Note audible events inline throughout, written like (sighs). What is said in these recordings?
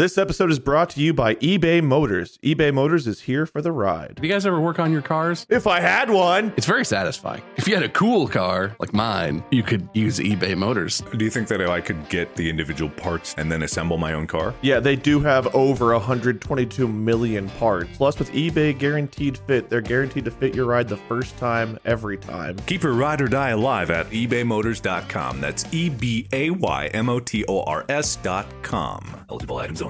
This episode is brought to you by eBay Motors. eBay Motors is here for the ride. Do you guys ever work on your cars? If I had one, It's very satisfying. If you had a cool car like mine, you could use eBay Motors. Do you think that I could get the individual parts and then assemble my own car? yeah, they do have over 122 million parts. Plus, with eBay Guaranteed Fit, they're guaranteed to fit your ride the first time, every time. Keep your ride or die alive at ebaymotors.com. That's E B A Y M O T O R S.com. Eligible items only,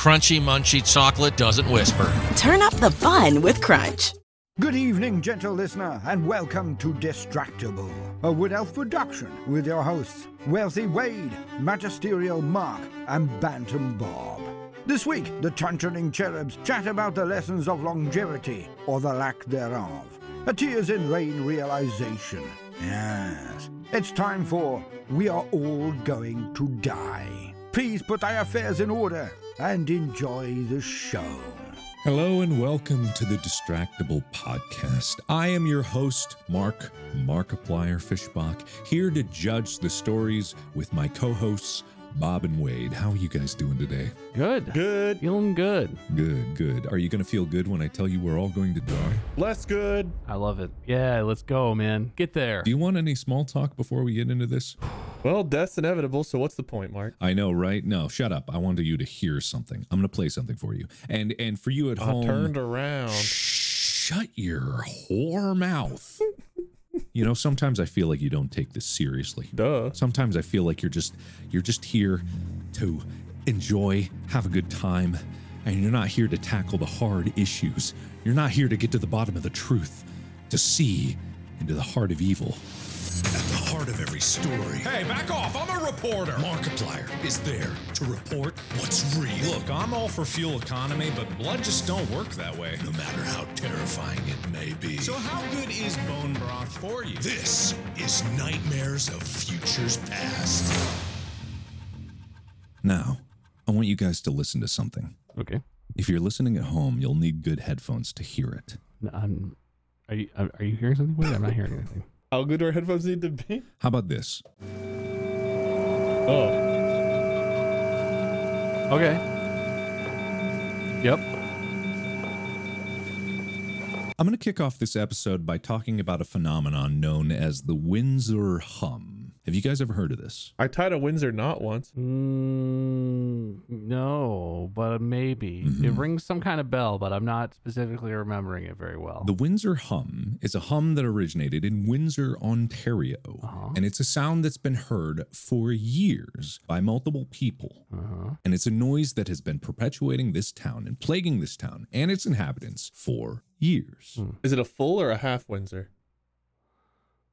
Crunchy, munchy chocolate doesn't whisper. Turn up the fun with Crunch. Good evening, gentle listener, and welcome to Distractible, a Wood Elf production with your hosts, Wealthy Wade, Magisterial Mark, and Bantam Bob. This week, the Tantruming Cherubs chat about the lessons of longevity, or the lack thereof. A tears in rain realization. Yes, it's time for We Are All Going to Die. Please put thy affairs in order and enjoy the show. Hello and welcome to the Distractible Podcast. I am your host, Mark Markiplier Fischbach, here to judge the stories with my co hosts, Bob and Wade. How are you guys doing today? Good. Good, Feeling good. Good, good. Are you going to feel good when I tell you we're all going to die? less good. I love it. Yeah, let's go, man. Get there. Do you want any small talk before we get into this? Well, death's inevitable, so what's the point, Mark? I know, right? No, shut up. I wanted you to hear something. I'm going to play something for you. And and for you at home, turned around. Shut your whore mouth. (laughs) you know, sometimes I feel like you don't take this seriously. Duh. Sometimes I feel like you're just you're just here to enjoy, have a good time, and you're not here to tackle the hard issues. You're not here to get to the bottom of the truth, to see into the heart of evil. At the heart of every story. Hey, back off. I'm a reporter. Markiplier is there to report what's real. Look, I'm all for fuel economy, but blood just don't work that way. No matter how terrifying it may be. So how good is bone broth for you? This is Nightmares of Futures Past. Now, I want you guys to listen to something. Okay. If you're listening at home, you'll need good headphones to hear it. No, I'm, um, are you uh, are you hearing something? Wait, I'm not hearing anything. How good do our headphones need to be? How about this? Oh. Okay. Yep. I'm going to kick off this episode by talking about a phenomenon known as the Windsor hum. Have you guys ever heard of this? I tied a Windsor knot once. Mm, no, but maybe it Mhm. rings some kind of bell, but I'm not specifically remembering it very well. The Windsor hum is a hum that originated in Windsor, Ontario, Uh-huh. and it's a sound that's been heard for years by multiple people. uh-huh. And it's a noise that has been perpetuating this town and plaguing this town and its inhabitants for years. Hmm. Is it a full or a half Windsor?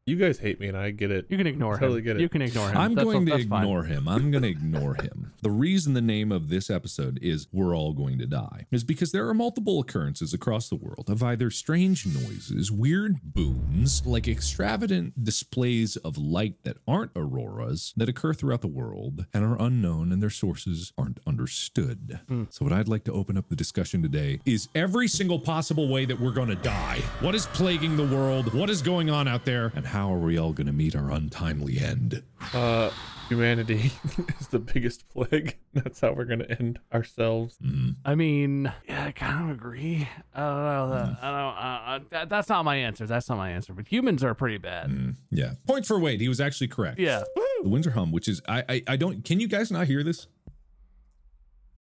You guys hate me, and I get it. You can ignore Totally him. get it. You can ignore him. I'm That's going all- to that's fine. ignore him. I'm going (laughs) to ignore him. The reason the name of this episode is We're All Going to Die is because there are multiple occurrences across the world of either strange noises, weird booms, like extravagant displays of light that aren't auroras that occur throughout the world and are unknown and their sources aren't understood. Hmm. So, what I'd like to open up the discussion today is every single possible way that we're going to die. What is plaguing the world? What is going on out there? And how are we all going to meet our untimely end? Uh, humanity (laughs) is the biggest plague. (laughs) That's how we're gonna end ourselves. I mean, yeah, I kind of agree. I don't know. That, I don't. Uh, uh, that, that's not my answer. That's not my answer. But humans are pretty bad. Yeah. Point for Wade. He was actually correct. Yeah. The Windsor Hum, which is I, I I don't can you guys not hear this?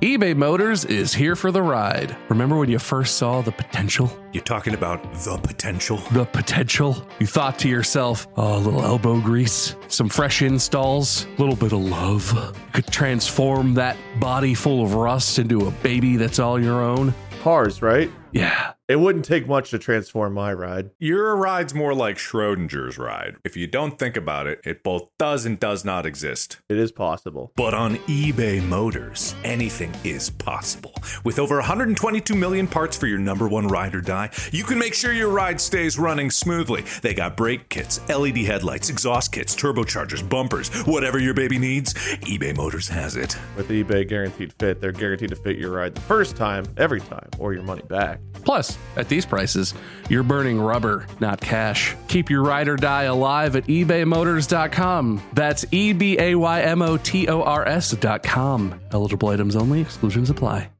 eBay Motors is here for the ride. Remember when you first saw the potential? You're talking about the potential. The potential? You thought to yourself, oh, a little elbow grease, some fresh installs, a little bit of love. You could transform that body full of rust into a baby that's all your own. Cars, right? Yeah. It wouldn't take much to transform my ride. Your ride's more like Schrodinger's ride. If you don't think about it, it both does and does not exist. It is possible. But on eBay Motors, anything is possible. With over 122 million parts for your number one ride or die, you can make sure your ride stays running smoothly. They got brake kits, LED headlights, exhaust kits, turbochargers, bumpers, whatever your baby needs, eBay Motors has it. With eBay Guaranteed Fit, they're guaranteed to fit your ride the first time, every time, or your money back. Plus, at these prices, you're burning rubber, not cash. Keep your ride or die alive at ebaymotors.com. That's E B A Y M O T O R S.com. Eligible items only, exclusions apply.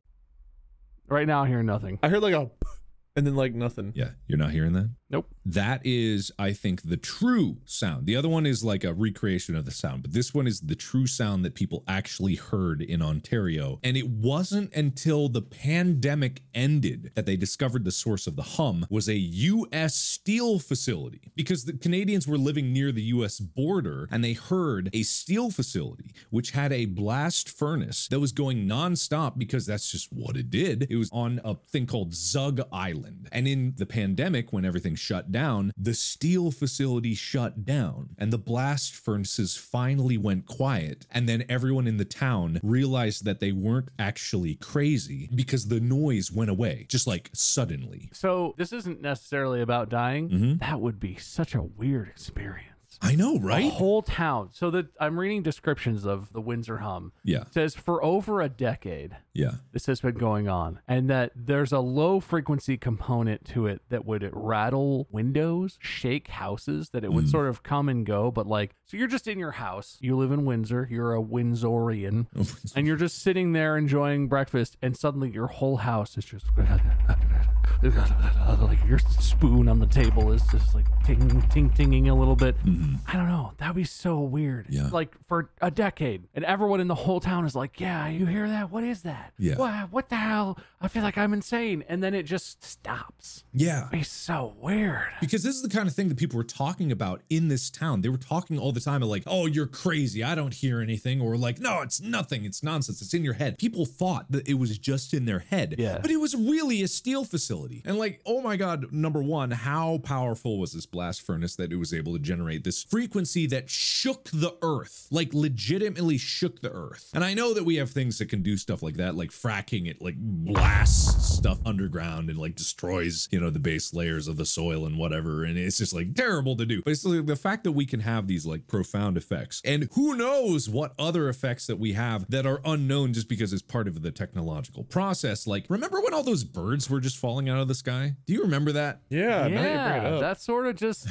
Right now, I hear nothing. I heard like a (laughs) and then like nothing. Yeah, you're not hearing that? Nope. That is, I think, the true sound. The other one is like a recreation of the sound, but this one is the true sound that people actually heard in Ontario. And it wasn't until the pandemic ended that they discovered the source of the hum was a US steel facility because the Canadians were living near the US border and they heard a steel facility which had a blast furnace that was going nonstop because that's just what it did. It was on a thing called Zug Island. And in the pandemic, when everything shut down, the steel facility shut down and the blast furnaces finally went quiet. And then everyone in the town realized that they weren't actually crazy because the noise went away just like suddenly. So this isn't necessarily about dying. Mm-hmm. That would be such a weird experience. I know, The right? whole town. So that I'm reading descriptions of the Windsor Hum. Yeah. It says for over a decade, Yeah. this has been going on, and that there's a low frequency component to it that would rattle windows, shake houses, that it would Mm. sort of come and go. But like, so you're just in your house, you live in Windsor, you're a Windsorian, (laughs) and you're just sitting there enjoying breakfast, and suddenly your whole house is just (laughs) (laughs) (laughs) like your spoon on the table is just like ting ting tinging a little bit. Mm-hmm. I don't know. That'd be so weird. Yeah. Like for a decade, and everyone in the whole town is like, "Yeah, you hear that? What is that? Yeah. What? What the hell? I feel like I'm insane." And then it just stops. Yeah. It'd be so weird. Because this is the kind of thing that people were talking about in this town. They were talking all the time, like, oh, you're crazy. I don't hear anything. Or like, no, it's nothing. It's nonsense. It's in your head. People thought that it was just in their head. Yeah. But it was really a steel facility. Reality. And like, oh my God, number one, how powerful was this blast furnace that it was able to generate this frequency that shook the earth, like legitimately shook the earth? And I know that we have things that can do stuff like that, like fracking it, like blasts stuff underground and like destroys, you know, the base layers of the soil and whatever. And it's just like terrible to do. But it's like the fact that we can have these like profound effects and who knows what other effects that we have that are unknown just because it's part of the technological process. Like, remember when all those birds were just falling out of the sky? Do you remember that? Yeah, now you bring it yeah, up. that sort of just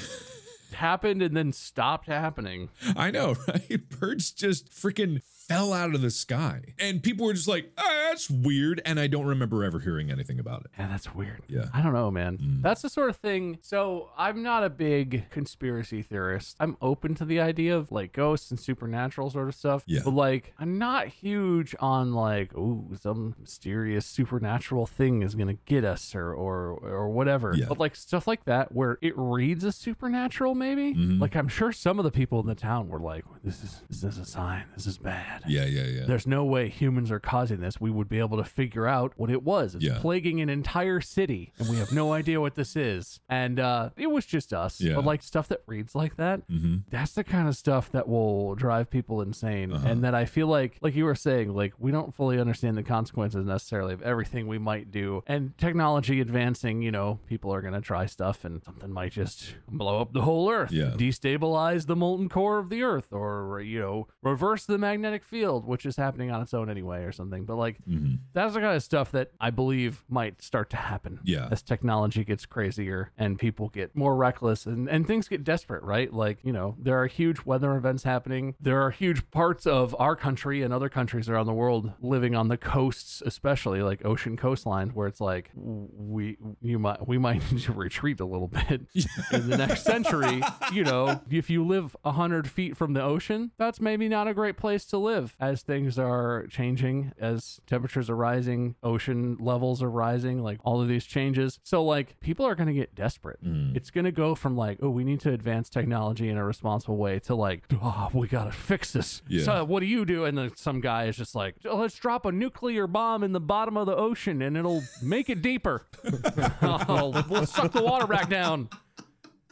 happened and then stopped happening. (laughs) I know, (laughs) right? Birds just freaking fell out of the sky. And people were just like, ah, that's weird. And I don't remember ever hearing anything about it. Yeah, that's weird. Yeah. I don't know, man. That's the sort of thing. So I'm not a big conspiracy theorist. I'm open to the idea of like ghosts and supernatural sort of stuff. Yeah. But like, I'm not huge on like, ooh, some mysterious supernatural thing is gonna get us or or or whatever. Yeah. But like stuff like that where it reads as supernatural, maybe. Mm-hmm. Like I'm sure some of the people in the town were like, this is this is a sign. This is bad. Yeah, yeah, yeah. There's no way humans are causing this. We would be able to figure out what it was. It's Yeah. plaguing an entire city, and we have no idea what this is. And uh, it was just us. Yeah. But like stuff that reads like that, mm-hmm. that's the kind of stuff that will drive people insane. Uh-huh. And that I feel like, like you were saying, like we don't fully understand the consequences necessarily of everything we might do. And technology advancing, you know, people are gonna try stuff, and something might just blow up the whole Earth, Yeah. destabilize the molten core of the Earth, or you know, reverse the magnetic field, which is happening on its own anyway, or something. But like Mm-hmm. that's the kind of stuff that I believe might start to happen. Yeah. As technology gets crazier and people get more reckless and, and things get desperate, right? Like, you know, there are huge weather events happening. There are huge parts of our country and other countries around the world living on the coasts, especially like ocean coastlines, where it's like we you might we might (laughs) need to retreat a little bit (laughs) in the next century. You know, if you live a hundred feet from the ocean, that's maybe not a great place to live as things are changing, as temperatures are rising, ocean levels are rising, like all of these changes. So like people are gonna get desperate. Mm. It's gonna go from like, oh, we need to advance technology in a responsible way to like, oh, we gotta fix this. Yeah. So what do you do? And then some guy is just like, "Oh, let's drop a nuclear bomb in the bottom of the ocean and it'll make it deeper. (laughs) oh, we'll suck the water back down.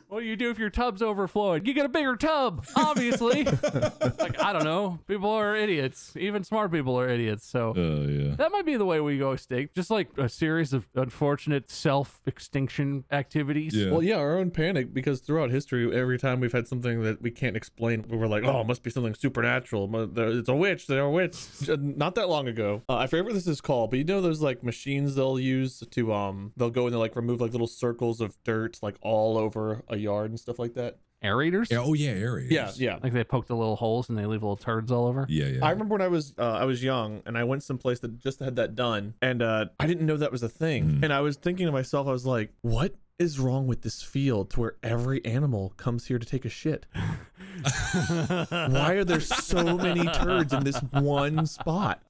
What do you do if your tub's overflowing? You get a bigger tub, obviously. (laughs) like, I don't know. People are idiots. Even smart people are idiots. So Oh, yeah. that might be the way we go extinct. Just like a series of unfortunate self extinction activities. Yeah. Well, yeah, our own panic because throughout history, every time we've had something that we can't explain, we were like, "Oh, it must be something supernatural. It's a witch. They're a witch." (laughs) Not that long ago, uh, I forget what this is called, but you know those like machines they'll use to um, they'll go and they like remove like little circles of dirt like all over a yard and stuff like that. Aerators? Yeah, oh, yeah, areas. Yeah, yeah. Like they poke the little holes and they leave little turds all over? Yeah, yeah. I remember when I was uh, I was young and I went someplace that just had that done and uh, I didn't know that was a thing and I was thinking to myself I was like what is wrong with this field to where every animal comes here to take a shit (laughs) why are there so many turds in this one spot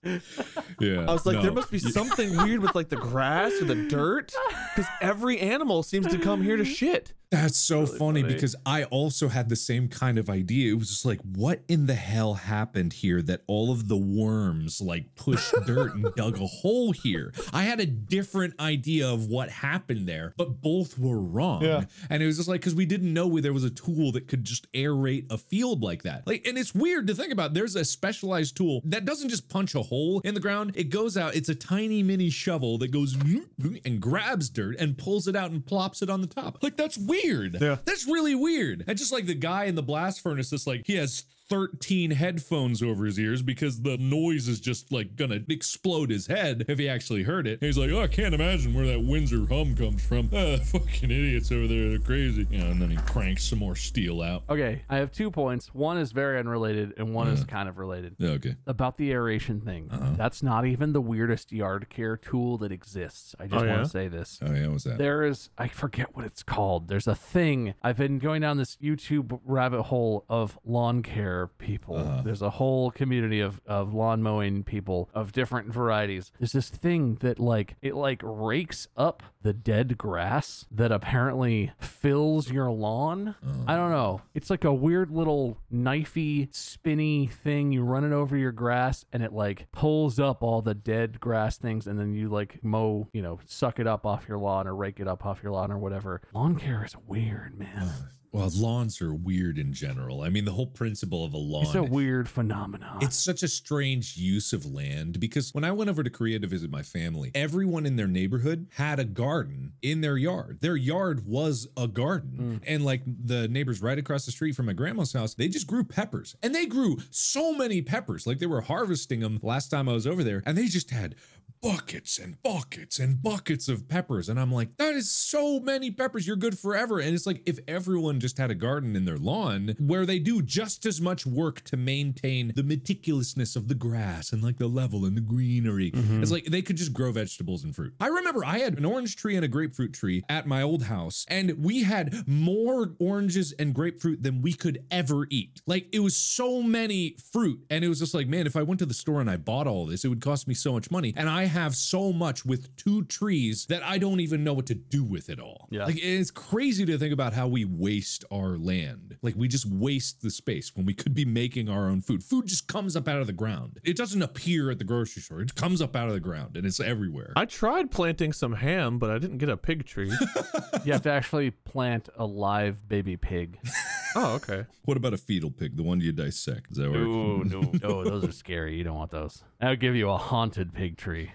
yeah. I was like no. there must be something weird with like the grass or the dirt because every animal seems to come here to (laughs) shit That's so funny, because I also had the same kind of idea. It was just like, what in the hell happened here that all of the worms like pushed (laughs) dirt and dug a hole here? I had a different idea of what happened there, but both were wrong. Yeah. And it was just like, because we didn't know where there was a tool that could just aerate a field like that. Like, and it's weird to think about. There's a specialized tool that doesn't just punch a hole in the ground, it goes out, it's a tiny mini shovel that goes (laughs) and grabs dirt and pulls it out and plops it on the top. Like, that's weird. Yeah. That's really weird. And just like the guy in the blast furnace, that's like he has 13 headphones over his ears because the noise is just like gonna explode his head if he actually heard it. And he's like, oh, I can't imagine where that Windsor hum comes from. (laughs) Ah, fucking idiots over there, they're crazy. You know, and then he cranks some more steel out. Okay, I have two points. One is very unrelated, and one is kind of related. Yeah, okay. About the aeration thing. That's not even the weirdest yard care tool that exists. I just Oh, want yeah? to say this. Oh, yeah, what's that? There is, I forget what it's called. There's a thing. I've been going down this YouTube rabbit hole of lawn care mower people. Uh-huh. There's a whole community of, of lawn mowing people of different varieties. There's this thing that like it like rakes up the dead grass that apparently fills your lawn. I don't know. It's like a weird little knifey, spinny thing. You run it over your grass and it like pulls up all the dead grass things and then you like mow, you know, suck it up off your lawn or rake it up off your lawn or whatever. Lawn care is weird, man. Well, lawns are weird in general. I mean, the whole principle of a lawn. It's a weird phenomenon. It's such a strange use of land because when I went over to Korea to visit my family, everyone in their neighborhood had a garden in their yard. Their yard was a garden. Hmm. And like the neighbors right across the street from my grandma's house, they just grew peppers. And they grew so many peppers. Like they were harvesting them last time I was over there. And they just had buckets and buckets and buckets of peppers. And I'm like, that is so many peppers. You're good forever. And it's like if everyone just had a garden in their lawn where they do just as much work to maintain the meticulousness of the grass and like the level and the greenery. Mm-hmm. It's like they could just grow vegetables and fruit. I remember I had an orange tree and a grapefruit tree at my old house, and we had more oranges and grapefruit than we could ever eat. Like it was so many fruit. And it was just like, man, if I went to the store and I bought all this, it would cost me so much money. And I have so much with two trees that I don't even know what to do with it all. Yeah. Like it's crazy to think about how we waste our land. Like we just waste the space when we could be making our own food. Food just comes up out of the ground. It doesn't appear at the grocery store. It comes up out of the ground and it's everywhere. I tried planting some ham, but I didn't get a pig tree. (laughs) you have to actually plant a live baby pig. (laughs) oh, okay. (laughs) What about a fetal pig, the one you dissect? Does that work? Ooh, no, no, oh, those are (laughs) scary. You don't want those. That would give you a haunted pig tree.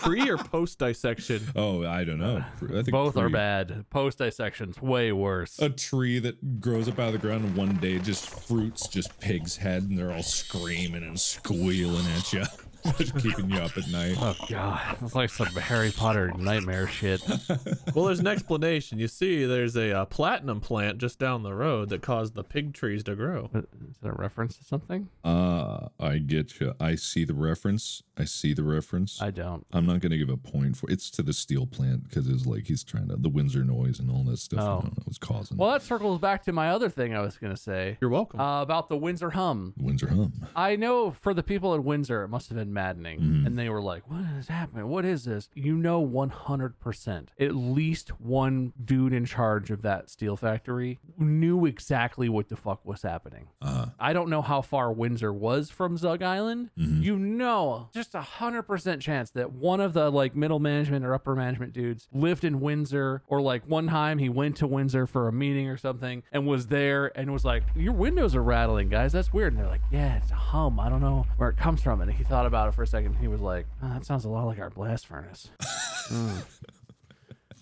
Pre or post dissection? (laughs) Oh, I don't know. I think Both are bad. Post dissection's way worse. A tree that grows up out of the ground and one day just fruits just pig's head and they're all screaming and squealing at you. (laughs) just keeping you up at night. Oh god, it's like some Harry Potter nightmare shit. (laughs) Well, there's an explanation. You see, there's a uh, platinum plant just down the road that caused the pig trees to grow. Is that a reference to something? Uh, I get you. I see the reference. I see the reference. I don't. I'm not gonna give a point for it's to the steel plant because it's like he's trying to the Windsor noise and all that stuff. I Oh. don't know, was causing Well, that circles back to my other thing I was going to say. You're welcome. Uh, about the Windsor hum. Windsor hum. I know for the people in Windsor, it must have been maddening. Mhm. And they were like, what is happening? What is this? You know, 100%. At least one dude in charge of that steel factory knew exactly what the fuck was happening. Uh, I don't know how far Windsor was from Zug Island. Mhm. You know, just a hundred percent chance that one of the like middle management or upper management dudes lived in Windsor, or like one time he went to Windsor for a meeting or something and was there and was like, "Your windows are rattling, guys. That's weird." And they're like, "Yeah, it's a hum. I don't know where it comes from." And he thought about it for a second. He was like, oh, "That sounds a lot like our blast furnace." (laughs) Hmm.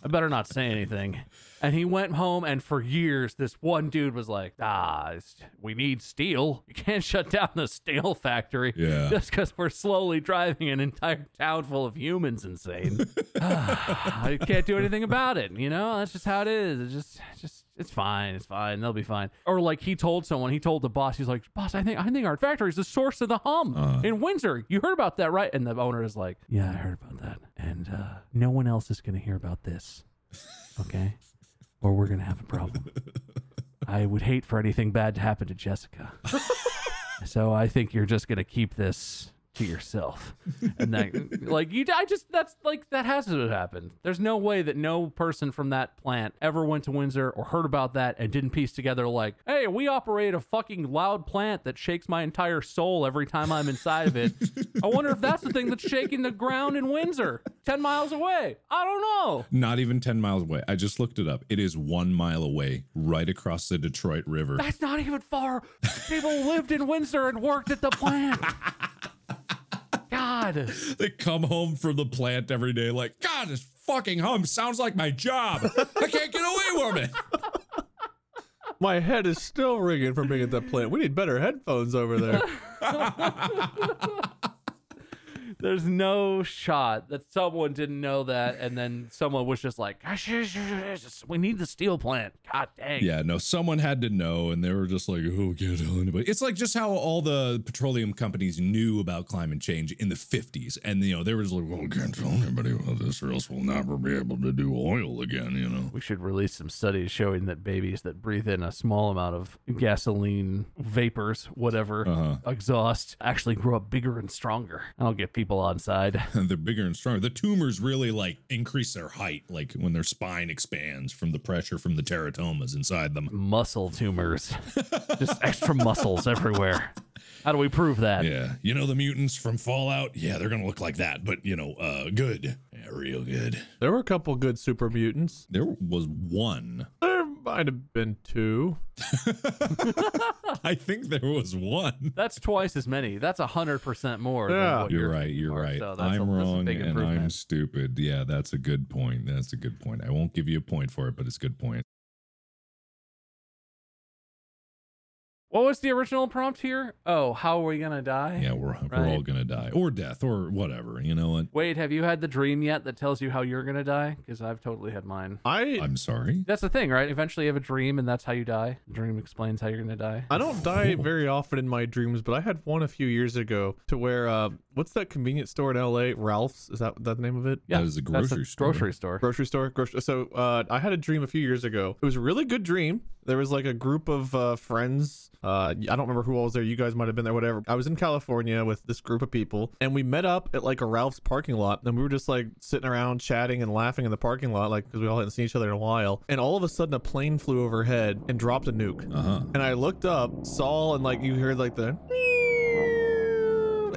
I better not say anything. And he went home, and for years, this one dude was like, "Ah, we need steel. You can't shut down the steel factory Yeah. just because we're slowly driving an entire town full of humans insane. Ah, I can't do anything about it. You know, that's just how it is. It's just, just, it's fine. It's fine. They'll be fine." Or like he told someone, he told the boss, he's like, "Boss, I think, I think our factory is the source of the hum Uh. in Windsor. You heard about that, right?" And the owner is like, "Yeah, I heard about that, and uh, no one else is gonna hear about this." okay? Or we're gonna have a problem. (laughs) I would hate for anything bad to happen to Jessica. (laughs) so I think you're just gonna keep this to yourself. And that (laughs) like you I just that's like that has to have happened. There's no way that no person from that plant ever went to Windsor or heard about that and didn't piece together like, hey, we operate a fucking loud plant that shakes my entire soul every time I'm inside of it. I wonder if that's the thing that's shaking the ground in Windsor, ten miles away. I don't know. Not even 10 miles away. I just looked it up. It is one mile away, right across the Detroit River. That's not even far. People lived in Windsor and worked at the plant. (laughs) God. (laughs) They come home from the plant every day like, God, this fucking hum sounds like my job. I can't get away from it. (laughs) My head is still ringing from being at that plant. We need better headphones over there. (laughs) There's no shot that someone didn't know that, and then someone was just like, "Gosh, yes, yes, yes, yes, "We need the steel plant." God dang. Yeah, no, someone had to know, and they were just like, "Oh, can't tell anybody." It's like just how all the petroleum companies knew about climate change in the '50s, and you know they were just like, "Well, we can't tell anybody about this, or else we'll never be able to do oil again." You know. We should release some studies showing that babies that breathe in a small amount of gasoline vapors, whatever, Uh-huh. exhaust, actually grow up bigger and stronger. I'll get people on side. (laughs) They're bigger and stronger. The tumors really like increase their height, like when their spine expands from the pressure from the teratomas inside them. Muscle tumors, (laughs) just extra muscles everywhere. How do we prove that? Yeah, you know the mutants from Fallout. Yeah, they're gonna look like that, but you know, uh, good, yeah, real good. There were a couple good super mutants. There was one. There might have been two. (laughs) I think there was one. That's twice as many. That's a hundred percent more. Yeah. than what You're right. You're for, right. so that's a- I'm a wrong and I'm stupid. Yeah, that's a good point. That's a good point. I won't give you a point for it, but it's a good point. What was the original prompt here? Oh, how are we gonna die? Yeah, we're we're all gonna die or death or whatever. You know what? Wait, have you had the dream yet that tells you how you're gonna die? Because I've totally had mine. I I'm sorry. That's the thing, right? Eventually, you have a dream, and that's how you die. The dream explains how you're gonna die. I don't die very often in my dreams, but I had one a few years ago to where uh what's that convenience store in LA? Ralph's is that that the name of it? Yeah, that is a that's grocery store. Grocery store. Grocery store. Grocery. So uh, I had a dream a few years ago. It was a really good dream. There was like a group of uh, friends. Uh, I don't remember who all was there. You guys might have been there. Whatever. I was in California with this group of people, and we met up at like a Ralph's parking lot, and we were just like sitting around chatting and laughing in the parking lot, like because we all hadn't seen each other in a while. And all of a sudden, a plane flew overhead and dropped a nuke. Uh huh. And I looked up, saw, and like you heard like the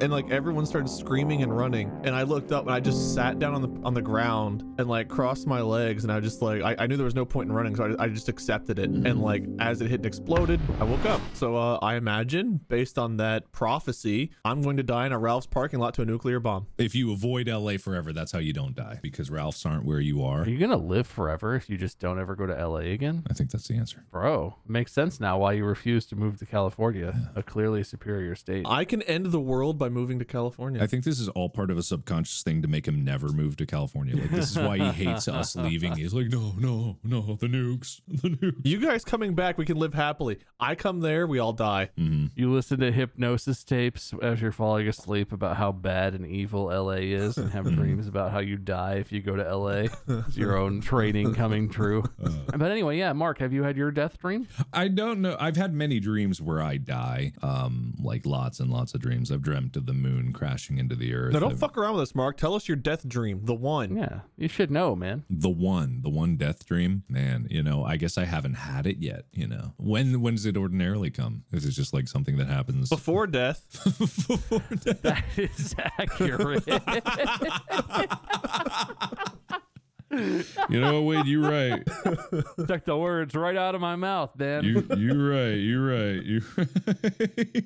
and like everyone started screaming and running. And I looked up and I just sat down on the on the ground and like crossed my legs and I just like I, I knew there was no point in running, so I, I just accepted it. And like as it hit and exploded, I woke up. So uh, I imagine, based on that prophecy, I'm going to die in a Ralph's parking lot to a nuclear bomb. If you avoid LA forever, that's how you don't die because Ralphs aren't where you are. Are you gonna live forever if you just don't ever go to LA again? I think that's the answer. Bro, makes sense now why you refuse to move to California, a clearly superior state. I can end the world by moving to California. I think this is all part of a subconscious thing to make him never move to California. Like this is why he hates us (laughs) leaving. He's like, no, no, no, the nukes, the nukes. you guys coming back, we can live happily. I come there, we all die. You listen to hypnosis tapes as you're falling asleep about how bad and evil LA is and have (laughs) dreams about how you die if you go to LA. It's your own training coming true. but anyway, yeah, Mark, have you had your death dream? I don't know. I've had many dreams where I die. Um, like lots and lots of dreams. I've dreamt of the moon crashing into the earth. No, don't I've- fuck around with us, Mark. Tell us your death dream, the one. Yeah, you should know, man. the one, the one death dream. Man, you know, I guess I haven't had it yet. You know, when when does it ordinarily come? Is it just like something that happens Before death. (laughs) before death? That is accurate. You know, what, Wade, you're right. Took the words right out of my mouth, man. You you're right. You're right. You. (laughs)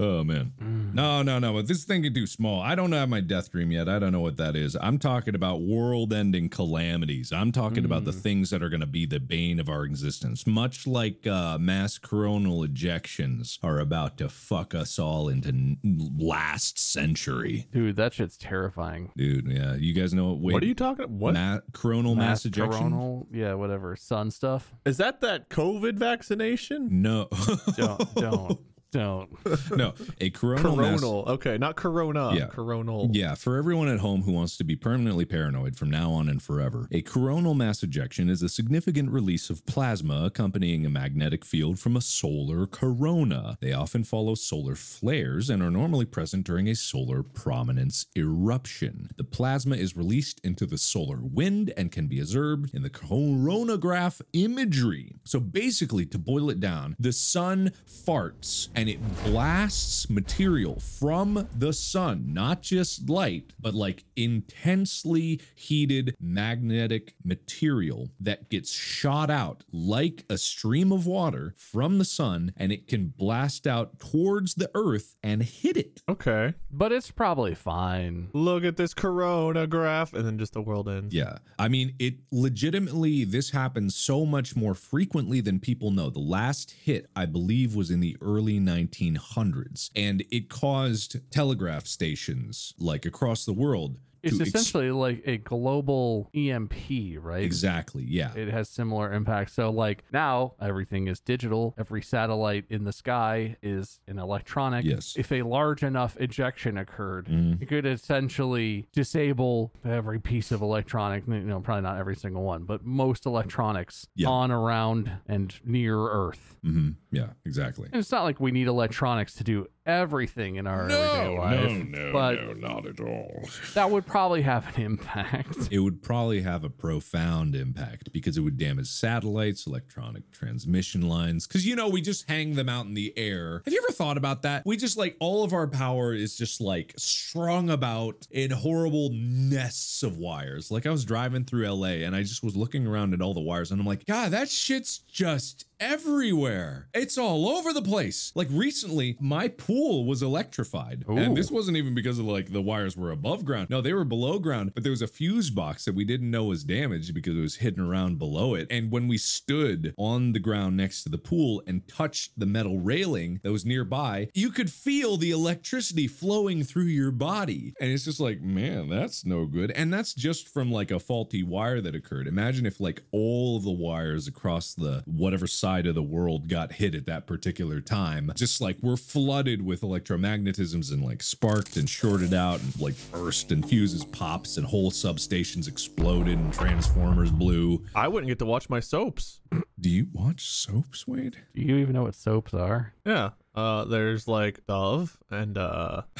Oh man, no, no, no! But this thing can do small. I don't have my death dream yet. I don't know what that is. I'm talking about world-ending calamities. I'm talking about the things that are going to be the bane of our existence, much like uh, mass coronal ejections are about to fuck us all into n- last century, Dude, that shit's terrifying. dude. Yeah, you guys know what? What are you talking about? What? Ma- coronal mass, ejection? coronal, yeah, whatever, sun stuff. Is that that COVID vaccination? No, Don't, don't, (laughs) don't. (laughs) no. A coronal, mass Okay, not corona. Yeah. Coronal. Yeah, for everyone at home who wants to be permanently paranoid from now on and forever, a coronal mass ejection is a significant release of plasma accompanying a magnetic field from a solar corona. They often follow solar flares and are normally present during a solar prominence eruption. The plasma is released into the solar wind and can be observed in the coronagraph imagery. So basically, to boil it down, the sun farts and it blasts material from the sun, not just light, but like intensely heated magnetic material that gets shot out like a stream of water from the sun and it can blast out towards the earth and hit it. Okay. But it's probably fine. Look at this coronagraph, and then just the world ends. Yeah. I mean, it legitimately, this happens so much more frequently than people know. The last hit, I believe, was in the early 1900s, and it caused telegraph stations like across the world. It's ex- essentially like a global EMP, right? exactly, yeah. It has similar impacts. So, like now, everything is digital. Every satellite in the sky is an electronic. Yes. If a large enough ejection occurred, Mhm. it could essentially disable every piece of electronic. You know, probably not every single one, but most electronics Yeah. on, around, and near Earth. hmm Yeah, exactly. And it's not like we need electronics to do everything in our everyday life. but not at all. (laughs) that would probably have an impact. It would probably have a profound impact because it would damage satellites, electronic transmission lines. Because, you know, we just hang them out in the air. Have you ever thought about that? We just like all of our power is just like strung about in horrible nests of wires. Like I was driving through LA and I just was looking around at all the wires and I'm like, God, that shit's just everywhere. It's all over the place. Like recently, my pool was electrified. And this wasn't even because of like the wires were above ground. No, they were below ground, but there was a fuse box that we didn't know was damaged because it was hidden around below it. And when we stood on the ground next to the pool and touched the metal railing that was nearby, you could feel the electricity flowing through your body. And it's just like, man, that's no good. And that's just from like a faulty wire that occurred. Imagine if like all of the wires across the whatever side of the world got hit at that particular time. Just like we're flooded with electromagnetisms and like sparked and shorted out and like burst and fuses pops and whole substations exploded and transformers blew. I wouldn't get to watch my soaps. (clears throat) Do you watch soaps, Wade? Do you even know what soaps are? Yeah. Uh, there's like Dove and uh, (laughs)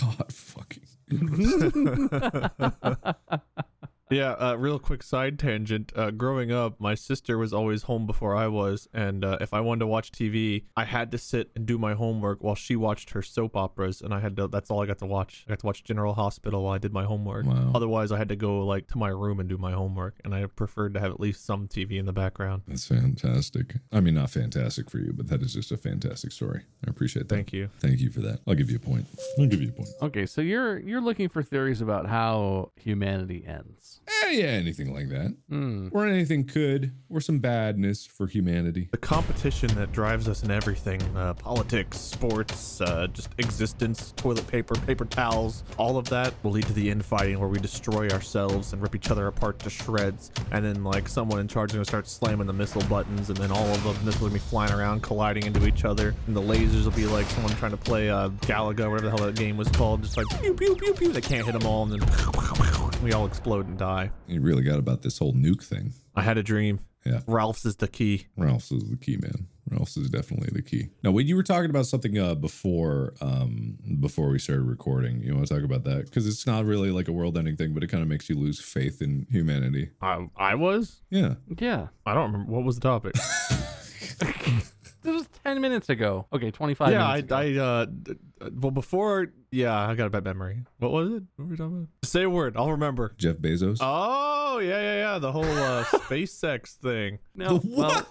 God fucking. (laughs) (laughs) Yeah, uh, real quick side tangent. Uh, growing up, my sister was always home before I was, and uh, if I wanted to watch TV, I had to sit and do my homework while she watched her soap operas, and I had to. That's all I got to watch. I got to watch General Hospital while I did my homework. Wow. Otherwise, I had to go like to my room and do my homework, and I preferred to have at least some TV in the background. That's fantastic. I mean, not fantastic for you, but that is just a fantastic story. I appreciate that. Thank you. Thank you for that. I'll give you a point. I'll give you a point. Okay, so you're you're looking for theories about how humanity ends. Eh, yeah, anything like that. Hmm. Or anything could, or some badness for humanity. The competition that drives us in everything uh, politics, sports, uh, just existence, toilet paper, paper towels all of that will lead to the infighting where we destroy ourselves and rip each other apart to shreds. And then, like, someone in charge is going to start slamming the missile buttons, and then all of the missiles will be flying around, colliding into each other. And the lasers will be like someone trying to play uh, Galaga, whatever the hell that game was called, just like pew, pew, pew, pew. They can't hit them all, and then (laughs) we all explode and die. You really got about this whole nuke thing. I had a dream. Yeah. Ralph's is the key. Ralph's is the key, man. Ralph's is definitely the key. Now, when you were talking about something uh, before um, before we started recording. You want to talk about that? Because it's not really like a world-ending thing, but it kind of makes you lose faith in humanity. I, I was? Yeah. Yeah. I don't remember. What was the topic? (laughs) This was 10 minutes ago. Okay, 25 yeah, I, minutes ago. I, uh, d- uh, well, before, yeah, I got a bad memory. What was it? What were we talking about? Say a word. I'll remember. Jeff Bezos. Oh, yeah, yeah, yeah. The whole uh, (laughs) SpaceX thing. no, well,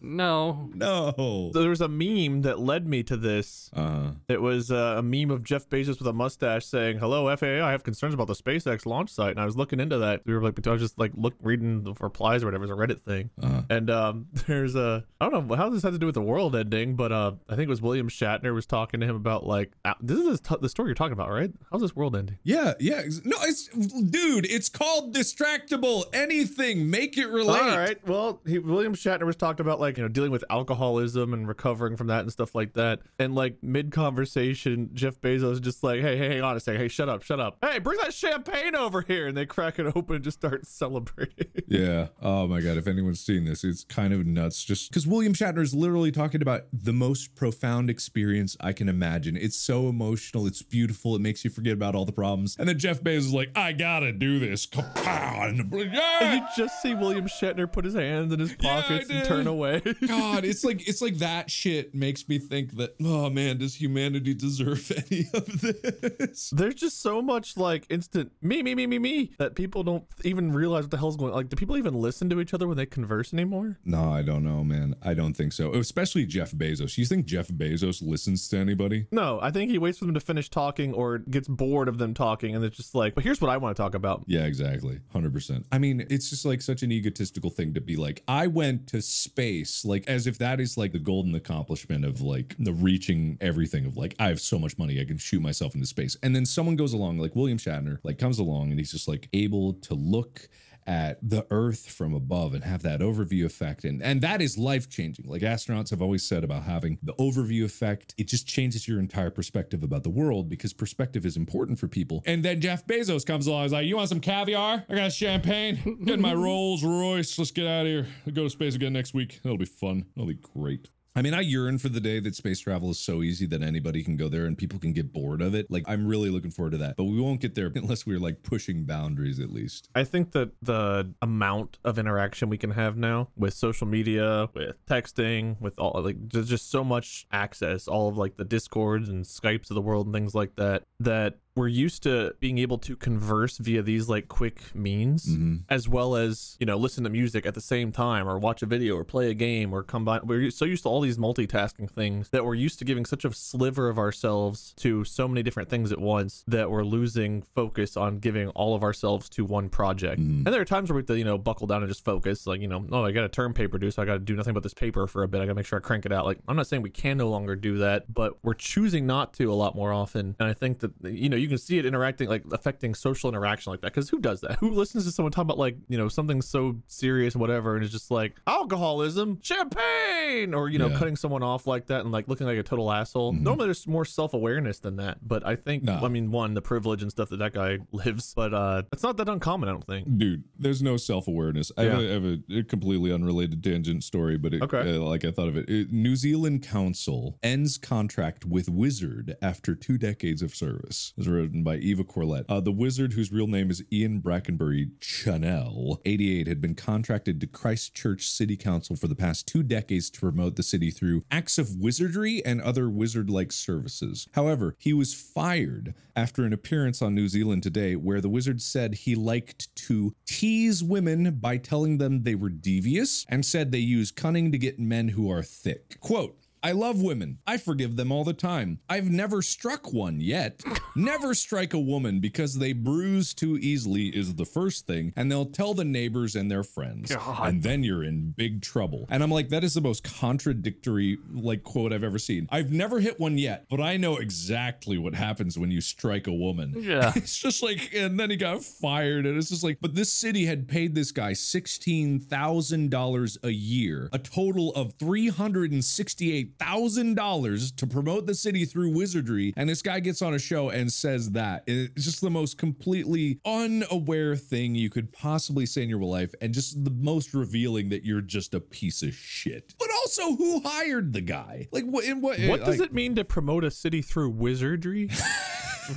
no. no. So there was a meme that led me to this. Uh, It was uh, a meme of Jeff Bezos with a mustache saying, "Hello, FAA. I have concerns about the SpaceX launch site." And I was looking into that. We were like, I was just like look reading the replies or whatever. It was a Reddit thing. uh, And um, (laughs) there's a I don't know how this has to do with the world ending, but uh, I think it was William Shatner was talking to him about like uh, this is the, the story you're talking about, right? How's this world ending? yeah, yeah. No, it's dude. It's called distractible. Anything, make it relate. All right. Well, he, William Shatner was talking about like you know dealing with alcoholism and recovering from that and stuff like that. And like mid conversation, Jeff Bezos is just like, hey, hey, hang on a second. Hey, shut up, shut up. Hey, bring that champagne over here. And they crack it open and just start (laughs) celebrating. Yeah. Oh my god. If anyone's seen this, it's kind of nuts. Just because William Shatner is literally talking about the most profound experience I can imagine. It's so emotional. It's beautiful. It makes you forget about all the problems. And then Jeff Bezos is like, I gotta do this. Kapow! And yeah! you just see William Shatner put his hands in his Yeah, pockets and turn away. (laughs) God, it's like it's like that shit makes me think that oh man, does humanity deserve (laughs) any of this? There's just so much like instant me, me, me, me, me that people don't even realize what the hell's going on. Like, do people even listen to each other when they converse anymore? No, I don't know, man. I don't think so. Especially Jeff Bezos. You think Jeff Bezos listens to anybody? No, I think he waits for them to finish talking or gets bored of them talking and it's just like, but here's what I want to talk about. Yeah, exactly. 100%. I mean, it's just like such an egotistical thing to be like, I went to space space, like as if that is like the golden accomplishment of like the reaching everything of like I have so much money I can shoot myself into space. And then someone goes along like William Shatner like comes along and he's just like able to look at the earth from above and have that overview effect. And and that is life changing like astronauts have always said about having the overview effect it just changes your entire perspective about the world because perspective is important for people. And then jeff bezos comes along. He's like you want some caviar? I got champagne. Get my (laughs) rolls royce let's get out of here. We'll go to space again next week. That'll be fun. That'll be great I mean, I yearn for the day that space travel is so easy that anybody can go there and people can get bored of it. Like, I'm really looking forward to that. But we won't get there (laughs) unless we're like pushing boundaries at least. I think that the amount of interaction we can have now with social media, with texting, with all like there's just so much access, all of like the discords and Skypes of the world and things like that, that we're used to being able to converse via these like quick means Mm-hmm. as well as you know listen to music at the same time or watch a video or play a game or combine we're so used to all these multitasking things that we're used to giving such a sliver of ourselves to so many different things at once that we're losing focus on giving all of ourselves to one project Mm-hmm. and there are times where we have to you know buckle down and just focus like you know oh i got a term paper due so i got to do nothing but this paper for a bit i gotta make sure i crank it out like i'm not saying we can no longer do that but we're choosing not to a lot more often and i think that you know you can see it interacting like affecting social interaction like that because who does that who listens to someone talk about like you know something so serious and whatever and it's just like alcoholism champagne or you know Yeah. cutting someone off like that and like looking like a total asshole normally there's more self-awareness than that but i think Nah. i mean one the privilege and stuff that that guy (laughs) lives but uh it's not that uncommon i don't think Dude, there's no self awareness. I, have a- Yeah. I have a, a completely unrelated tangent story, but it, Okay. uh, like I thought of it. It- New Zealand Council ends contract with Wizard after two decades of service. Written by Eva Corlett. Uh, the Wizard, whose real name is Ian Brackenbury Channell, 88, had been contracted to Christchurch City Council for the past two decades to promote the city through acts of wizardry and other wizard like services. However, he was fired after an appearance on New Zealand Today where the wizard said he liked to tease women by telling them they were devious and said they use cunning to get men who are thick. Quote, I love women. I forgive them all the time. I've never struck one yet. (laughs) never strike a woman because they bruise too easily is the first thing, and they'll tell the neighbors and their friends. And then you're in big trouble. And I'm like, that is the most contradictory like quote I've ever seen. I've never hit one yet, but I know exactly what happens when you strike a woman. Yeah. (laughs) it's just like, and then he got fired, and it's just like, but this city had paid this guy sixteen thousand dollars a year, a total of three hundred and sixty-eight thousand dollars to promote the city through wizardry, and this guy gets on a show and says that. It's just the most completely unaware thing you could possibly say in your life, and just the most revealing that you're just a piece of shit. But also, who hired the guy? Like, what? In what? what eh, does like, it mean to promote a city through wizardry don't know, man. (laughs)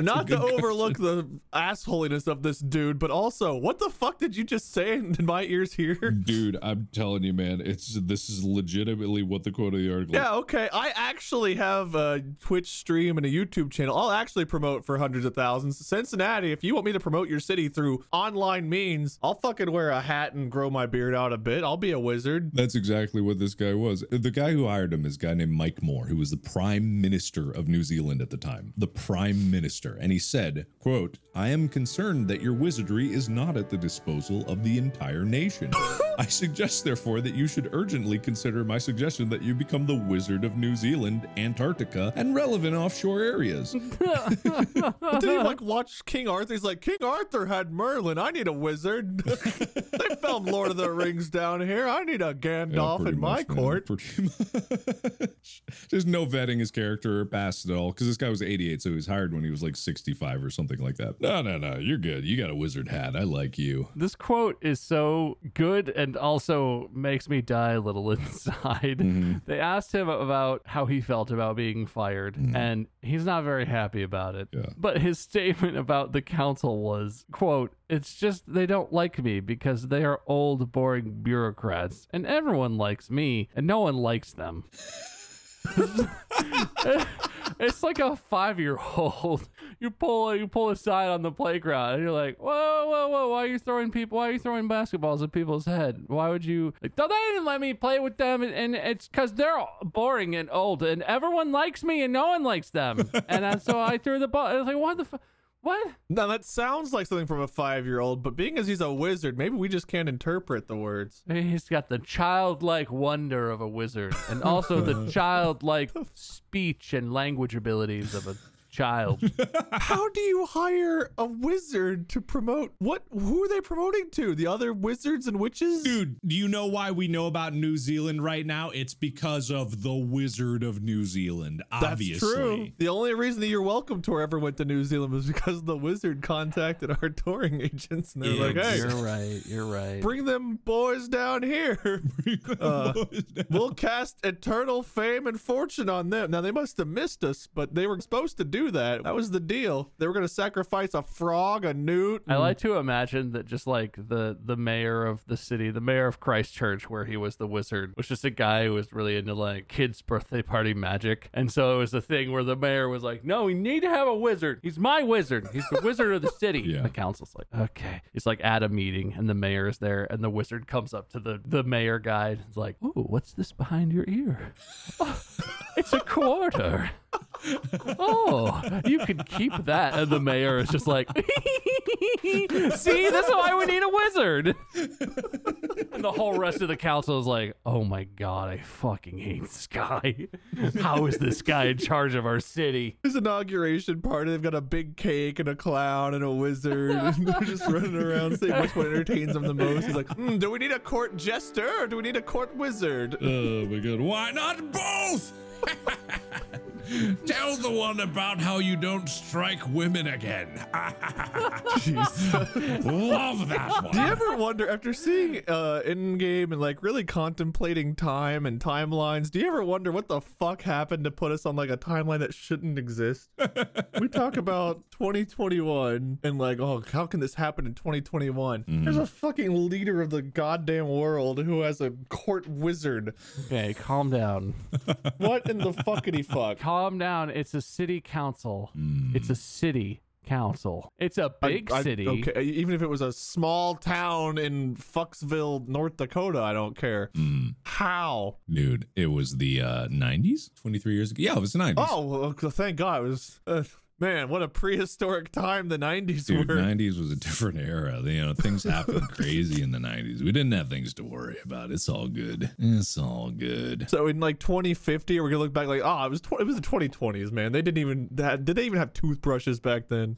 not to overlook the assholiness of this dude but also what the fuck did you just say in (laughs) my ears here Dude, I'm telling you, man, it's this is legitimately what the quote of the article. Yeah, okay. I actually have a Twitch stream and a YouTube channel. I'll actually promote for hundreds of thousands. Cincinnati, if you want me to promote your city through online means, I'll fucking wear a hat and grow my beard out a bit. I'll be a wizard. That's exactly what this guy was. The guy who hired him is a guy named Mike Moore, who was the prime minister of New Zealand at the time. The prime minister. And he said, quote, I am concerned that your wizardry is not at the disposal of the entire nation. (laughs) I suggest, therefore, that you should urgently consider my suggestion that you become the Wizard of New Zealand, Antarctica, and relevant offshore areas. (laughs) Did he like watch King Arthur? He's like, King Arthur had Merlin. I need a wizard. (laughs) they filmed Lord of the Rings down here. I need a Gandalf pretty in my much, man. court. Pretty (laughs) much. There's no vetting his character or past at all because this guy was 88, so he was hired when he was like 65 or something like that. No, no, no. You're good. You got a wizard hat. I like you. This quote is so good and also makes me die a little (laughs) inside. Mm-hmm. They asked him about how he felt about being fired, and he's not very happy about it. Mm-hmm. Yeah. But his (laughs) statement about the council was, quote, it's just they don't like me because they are old, boring bureaucrats, and everyone likes me, and no one likes them. (laughs) (laughs) it's like a five-year-old. You pull you pull aside on the playground, and you're like, "Whoa, whoa, whoa! Why are you throwing people? Why are you throwing basketballs at people's head? Why would you? Like, "No, they didn't let me play with them, and, and it's because they're boring and old, and everyone likes me, and no one likes them, and uh, so I threw the ball. I was like, what the." F- What? Now that sounds like something from a five-year-old, but being as he's a wizard, maybe we just can't interpret the words. He's got the childlike wonder of a wizard and (laughs) also the childlike speech and language abilities of a child. (laughs) How do you hire a wizard to promote what? Who are they promoting to? The other wizards and witches? Dude, do you know why we know about New Zealand right now? It's because of the Wizard of New Zealand, obviously. That's true. The only reason the You're Welcome tour ever went to New Zealand was because the wizard contacted our touring agents and they're like, hey, You're right. You're right. bring them boys down here. (laughs) Uh, we'll cast eternal fame and fortune on them. Now, they must have missed us, but they were supposed to do that. That was the deal. They were going to sacrifice a frog, a newt. I like to imagine that just like the the mayor of the city, the mayor of Christchurch, where he was the wizard, was just a guy who was really into like kids' birthday party magic. And so it was a thing where the mayor was like, "No, we need to have a wizard. He's my wizard. He's the wizard of the city." (laughs) Yeah. The council's like, "Okay." He's like at a meeting, and the mayor is there, and the wizard comes up to the the mayor guy. and It's like, "Ooh, what's this behind your ear?" (laughs) "Oh, it's a quarter. Oh, you could keep that. And the mayor is just like, (laughs) see, that's why we need a wizard. and the whole rest of the council is like, oh my God, I fucking hate this guy. How is this guy in charge of our city? His inauguration party, they've got a big cake and a clown and a wizard, and they're just running around saying which one entertains them the most. He's like, "Hmm, do we need a court jester or do we need a court wizard? Oh my god, why not both? (laughs) (laughs) Tell the one about how you don't strike women again. (laughs) Love that one. Do you ever wonder after seeing uh in game and like really contemplating time and timelines, do you ever wonder what the fuck happened to put us on like a timeline that shouldn't exist? (laughs) we talk about 2021 and like, oh, how can this happen in 2021? There's a fucking leader of the goddamn world who has a court wizard. Okay, calm down. What in the fuckity fuck? Calm down. It's a city council. It's a city council. It's a big I- I- city. okay, even if it was a small town in Fucksville, North Dakota, I don't care. How? Dude, it was the uh, 90s? 23 years ago? Yeah, it was the 90s. Oh, well, thank God. It was, uh, man, what a prehistoric time the 90s Dude, were. 90s was a different era. You know, things happened (laughs) crazy in the 90s. We didn't have things to worry about. It's all good. It's all good. So in like 2050, we're gonna look back like, oh, it was tw- it was the 2020s, man. They didn't even that, did they even have toothbrushes back then?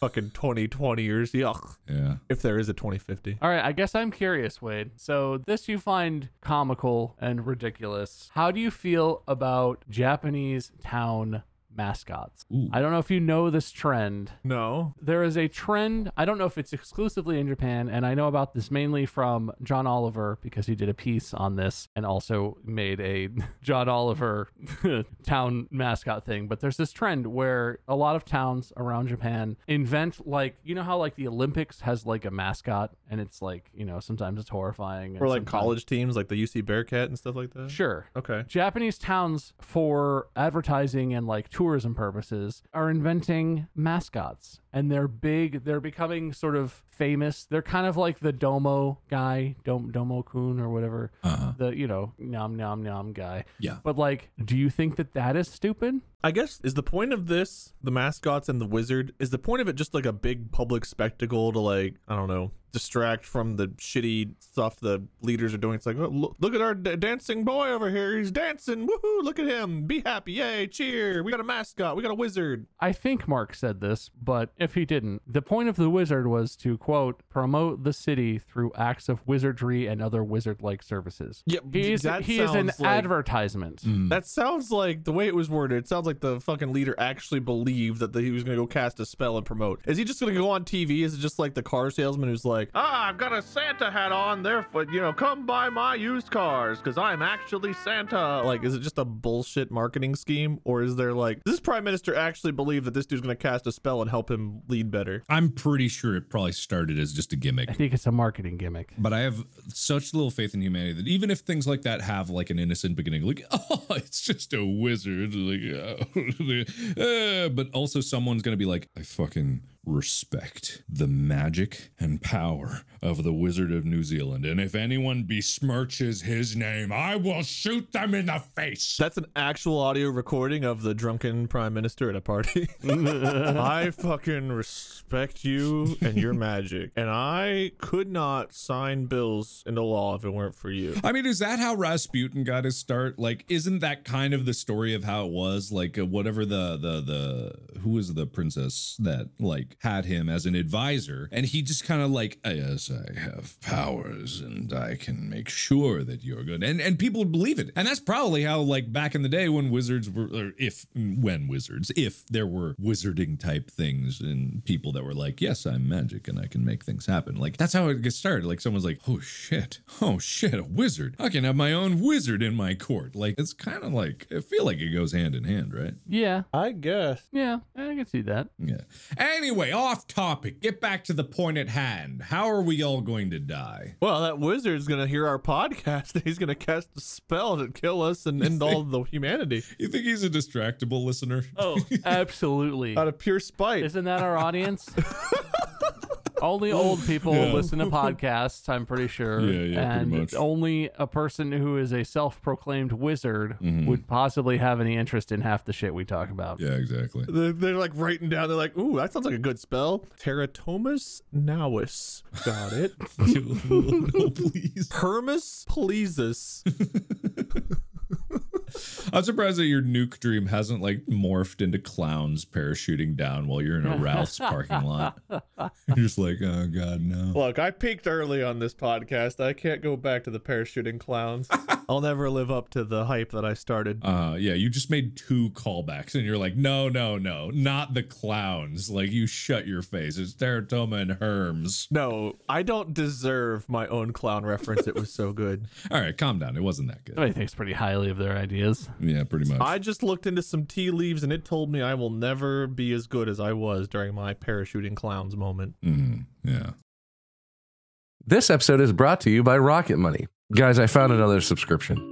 Fucking 2020 years, yuck. Yeah. If there is a 2050, All right, I guess I'm curious, Wade. So this you find comical and ridiculous. How do you feel about Japanese town mascots? Ooh. I don't know if you know this trend. no. There is a trend. I don't know if it's exclusively in Japan, and I know about this mainly from John Oliver because he did a piece on this and also made a (laughs) John Oliver (laughs) town mascot thing. But there's this trend where a lot of towns around Japan invent like you know how like the Olympics has like a mascot and it's like you know sometimes it's horrifying Or like sometimes- college teams, like the UC Bearcat and stuff like that. Sure. Okay. Japanese towns, for advertising and like tourism purposes, are inventing mascots. And they're big. They're becoming sort of famous. They're kind of like the Domo guy, Dom, Domo Kun or whatever. Uh-huh. The, you know, nom nom nom guy. Yeah. But like, do you think that that is stupid? I guess is the point of this the mascots and the wizard is the point of it just like a big public spectacle to like I don't know distract from the shitty stuff the leaders are doing. It's like oh, look, look at our d- dancing boy over here. He's dancing. Woohoo! Look at him. Be happy. Yay! Cheer. We got a mascot. We got a wizard. I think Mark said this, but if he didn't, the point of the wizard was to quote promote the city through acts of wizardry and other wizard-like services. Yeah, he's that he is an sounds like- advertisement. That sounds like the way it was worded. It sounds like the fucking leader actually believed that the, he was gonna go cast a spell and promote. Is he just gonna go on TV? Is it just like the car salesman who's like, ah, I've got a Santa hat on, therefore you know, come buy my used cars because I'm actually Santa. Like, is it just a bullshit marketing scheme, or is there like does this prime minister actually believe that this dude's gonna cast a spell and help him lead better? I'm pretty sure it probably started as just a gimmick. I think it's a marketing gimmick. But I have such little faith in humanity that even if things like that have like an innocent beginning, like (laughs) oh, it's just a wizard, like, (laughs) oh, (laughs) but also someone's gonna be like, I fucking respect the magic and power of the Wizard of New Zealand. And if anyone besmirches his name, I will shoot them in the face. That's an actual audio recording of the drunken prime minister at a party. (laughs) I fucking respect you and your magic, and I could not sign bills into law if it weren't for you. I mean, is that how Rasputin got his start? Like, isn't that kind of the story of how it was? Like, uh, whatever the the the who was the princess that like had him as an advisor, and he just kind of like, "Uh, yes, I have powers, and I can make sure that you're good, and and people would believe it, and that's probably how like back in the day when wizards were, or if when wizards, if there were wizarding type things, and people that were like, yes, I'm magic and I can make things happen. Like that's how it gets started. Like someone's like, oh shit, oh shit, a wizard. I can have my own wizard in my court. Like it's kind of like I feel like it goes hand in hand, right? Yeah, I guess. yeah, I can see that. Yeah. Anyway, off topic. Get back to the point at hand. How are we all going to die? Well, that wizard's gonna hear our (laughs) podcast and he's gonna cast a spell to kill us and end all the (laughs) humanity You think he's a distractible listener? Oh, (laughs) absolutely. out of pure spite. Isn't that our audience? Only old people Yeah. listen to (laughs) podcasts, I'm pretty sure. Yeah, yeah, pretty and much. only a person who is a self proclaimed wizard Mhm. would possibly have any interest in half the shit we talk about. Yeah, exactly. They're, they're like writing down. They're like, "Ooh, that sounds like a good spell." Teratomus nauis. Got it. no, (laughs) (laughs) please. Hermes pleasus. I'm surprised that your nuke dream hasn't like morphed into clowns parachuting down while you're in a Ralph's parking lot. (laughs) You're just like, oh god, no. Look, I peaked early on this podcast. I can't go back to the parachuting clowns. (laughs) I'll never live up to the hype that I started. Uh yeah, you just made two callbacks and you're like, no, no, no, not the clowns. Like you shut your face. It's Teratoma and Herms. No, I don't deserve my own clown reference. It was so good. (laughs) All right, calm down. It wasn't that good. Somebody thinks pretty highly of their ideas. Yeah, pretty much. I just looked into some tea leaves and it told me I will never be as good as I was during my parachuting clowns moment. Mhm, yeah. This episode is brought to you by Rocket Money. Guys, I found another subscription.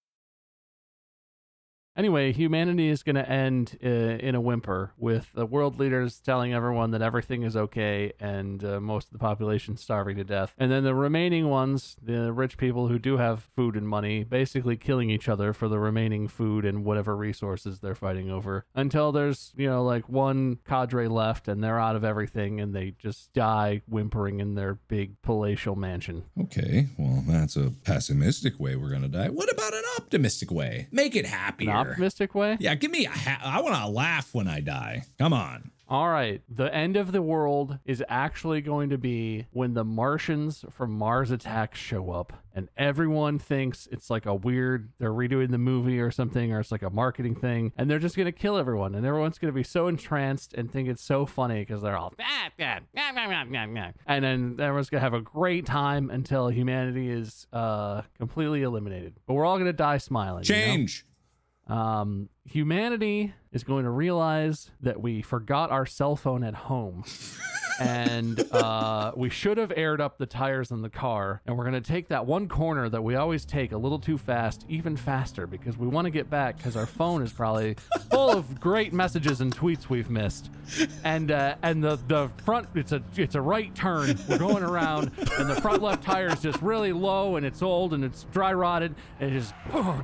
Anyway, humanity is going to end uh, in a whimper with the world leaders telling everyone that everything is okay and uh, most of the population starving to death. And then the remaining ones, the rich people who do have food and money, basically killing each other for the remaining food and whatever resources they're fighting over until there's, you know, like one cadre left and they're out of everything and they just die whimpering in their big palatial mansion. Okay, well, that's a pessimistic way we're gonna die. What about an optimistic way? Make it. An optimistic way? Yeah, give me a ha- I want to laugh when I die. Come on. All right. The end of the world is actually going to be when the Martians from Mars Attacks show up and everyone thinks it's like a weird, they're redoing the movie or something, or it's like a marketing thing, and they're just going to kill everyone. And everyone's going to be so entranced and think it's so funny because they're all, "Ah, ah, ah, ah, ah, ah, ah." and then everyone's going to have a great time until humanity is uh, completely eliminated. But we're all going to die smiling. you know? Um, humanity is going to realize that we forgot our cell phone at home. (laughs) and uh, we should have aired up the tires in the car. And we're going to take that one corner that we always take a little too fast, even faster, because we want to get back because our phone is probably full of great messages and tweets we've missed. And uh, and the, the front it's a it's a right turn. We're going around, and the front left tire is just really low, and it's old, and it's dry rotted. And it just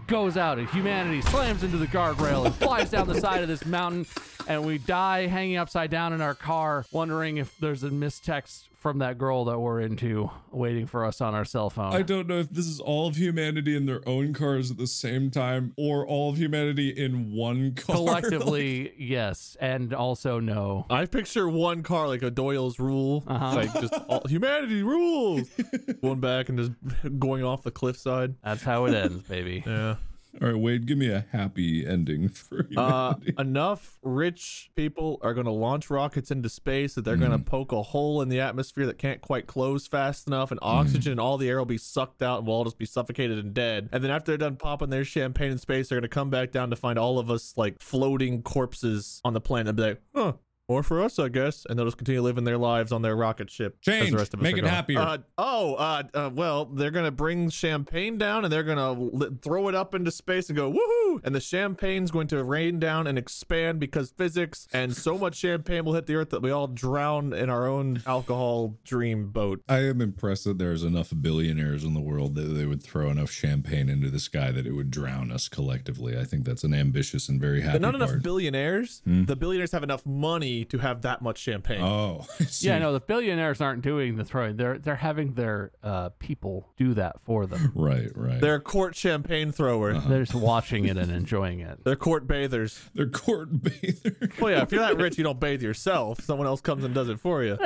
goes out, and humanity slams into the guardrail and flies down the side of this mountain, and we die hanging upside down in our car, wondering if there's a mistext from that girl that we're into waiting for us on our cell phone. I don't know if this is all of humanity in their own cars at the same time or all of humanity in one car. Collectively, (laughs) yes, and also no. I picture one car like a Doyle's rule, Uh-huh. like just all, (laughs) humanity rules, going back and just (laughs) going off the cliffside. That's how it ends, baby. Yeah. All right, Wade, give me a happy ending (laughs) for Uh, enough rich people are going to launch rockets into space that they're going to poke a hole in the atmosphere that can't quite close fast enough, and oxygen and all the air will be sucked out, and we'll all just be suffocated and dead. And then after they're done popping their champagne in space, they're going to come back down to find all of us like floating corpses on the planet and be like, huh. More for us, I guess, and they'll just continue living their lives on their rocket ship. as Change. the rest of us Make it gone. happier. Uh, oh, uh, uh, well, they're gonna bring champagne down and they're gonna li- throw it up into space and go woohoo! And the champagne's going to rain down and expand because physics, and so much champagne will hit the earth that we all drown in our own alcohol dream boat. I am impressed that there's enough billionaires in the world that they would throw enough champagne into the sky that it would drown us collectively. I think that's an ambitious and very happy But not enough billionaires. Hmm? The billionaires have enough money to have that much champagne. Oh, (laughs) Yeah, no, the billionaires aren't doing the throwing. They're they're having their uh, people do that for them. right, right. They're court champagne throwers. They're just watching it and enjoying it. They're court bathers. They're court bathers. Well, yeah, if you're that rich, you don't (laughs) bathe yourself. Someone else comes and does it for you.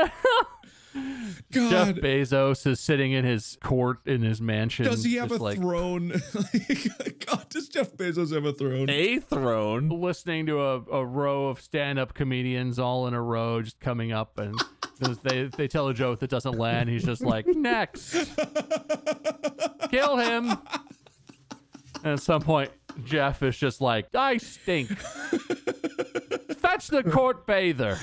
God. Jeff Bezos is sitting in his court in his mansion. Does he have a like throne? (laughs) God, does Jeff Bezos have a throne? A throne. listening to a, a row of stand-up comedians all in a row just coming up and (laughs) they they tell a joke that doesn't land he's just like next kill him and at some point jeff is just like i stink (laughs) fetch the court bather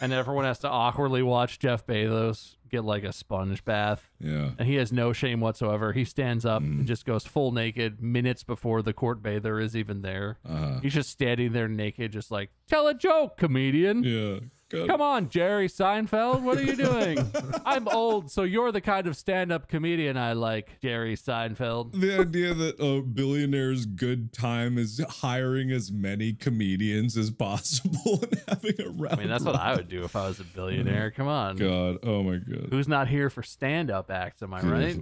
and everyone has to awkwardly watch jeff bezos get like a sponge bath Yeah. and he has no shame whatsoever. He stands up and just goes full naked minutes before the court bather is even there. Uh-huh. He's just standing there naked, just like, tell a joke, comedian. Yeah. God. Come on, Jerry Seinfeld. What are you doing? (laughs) I'm old, so you're the kind of stand up comedian I like, Jerry Seinfeld. The idea that a billionaire's good time is hiring as many comedians as possible (laughs) and having a round. I mean, that's what I would do if I was a billionaire. Come on. God, oh my god. Who's not here for stand up acts? Am I right?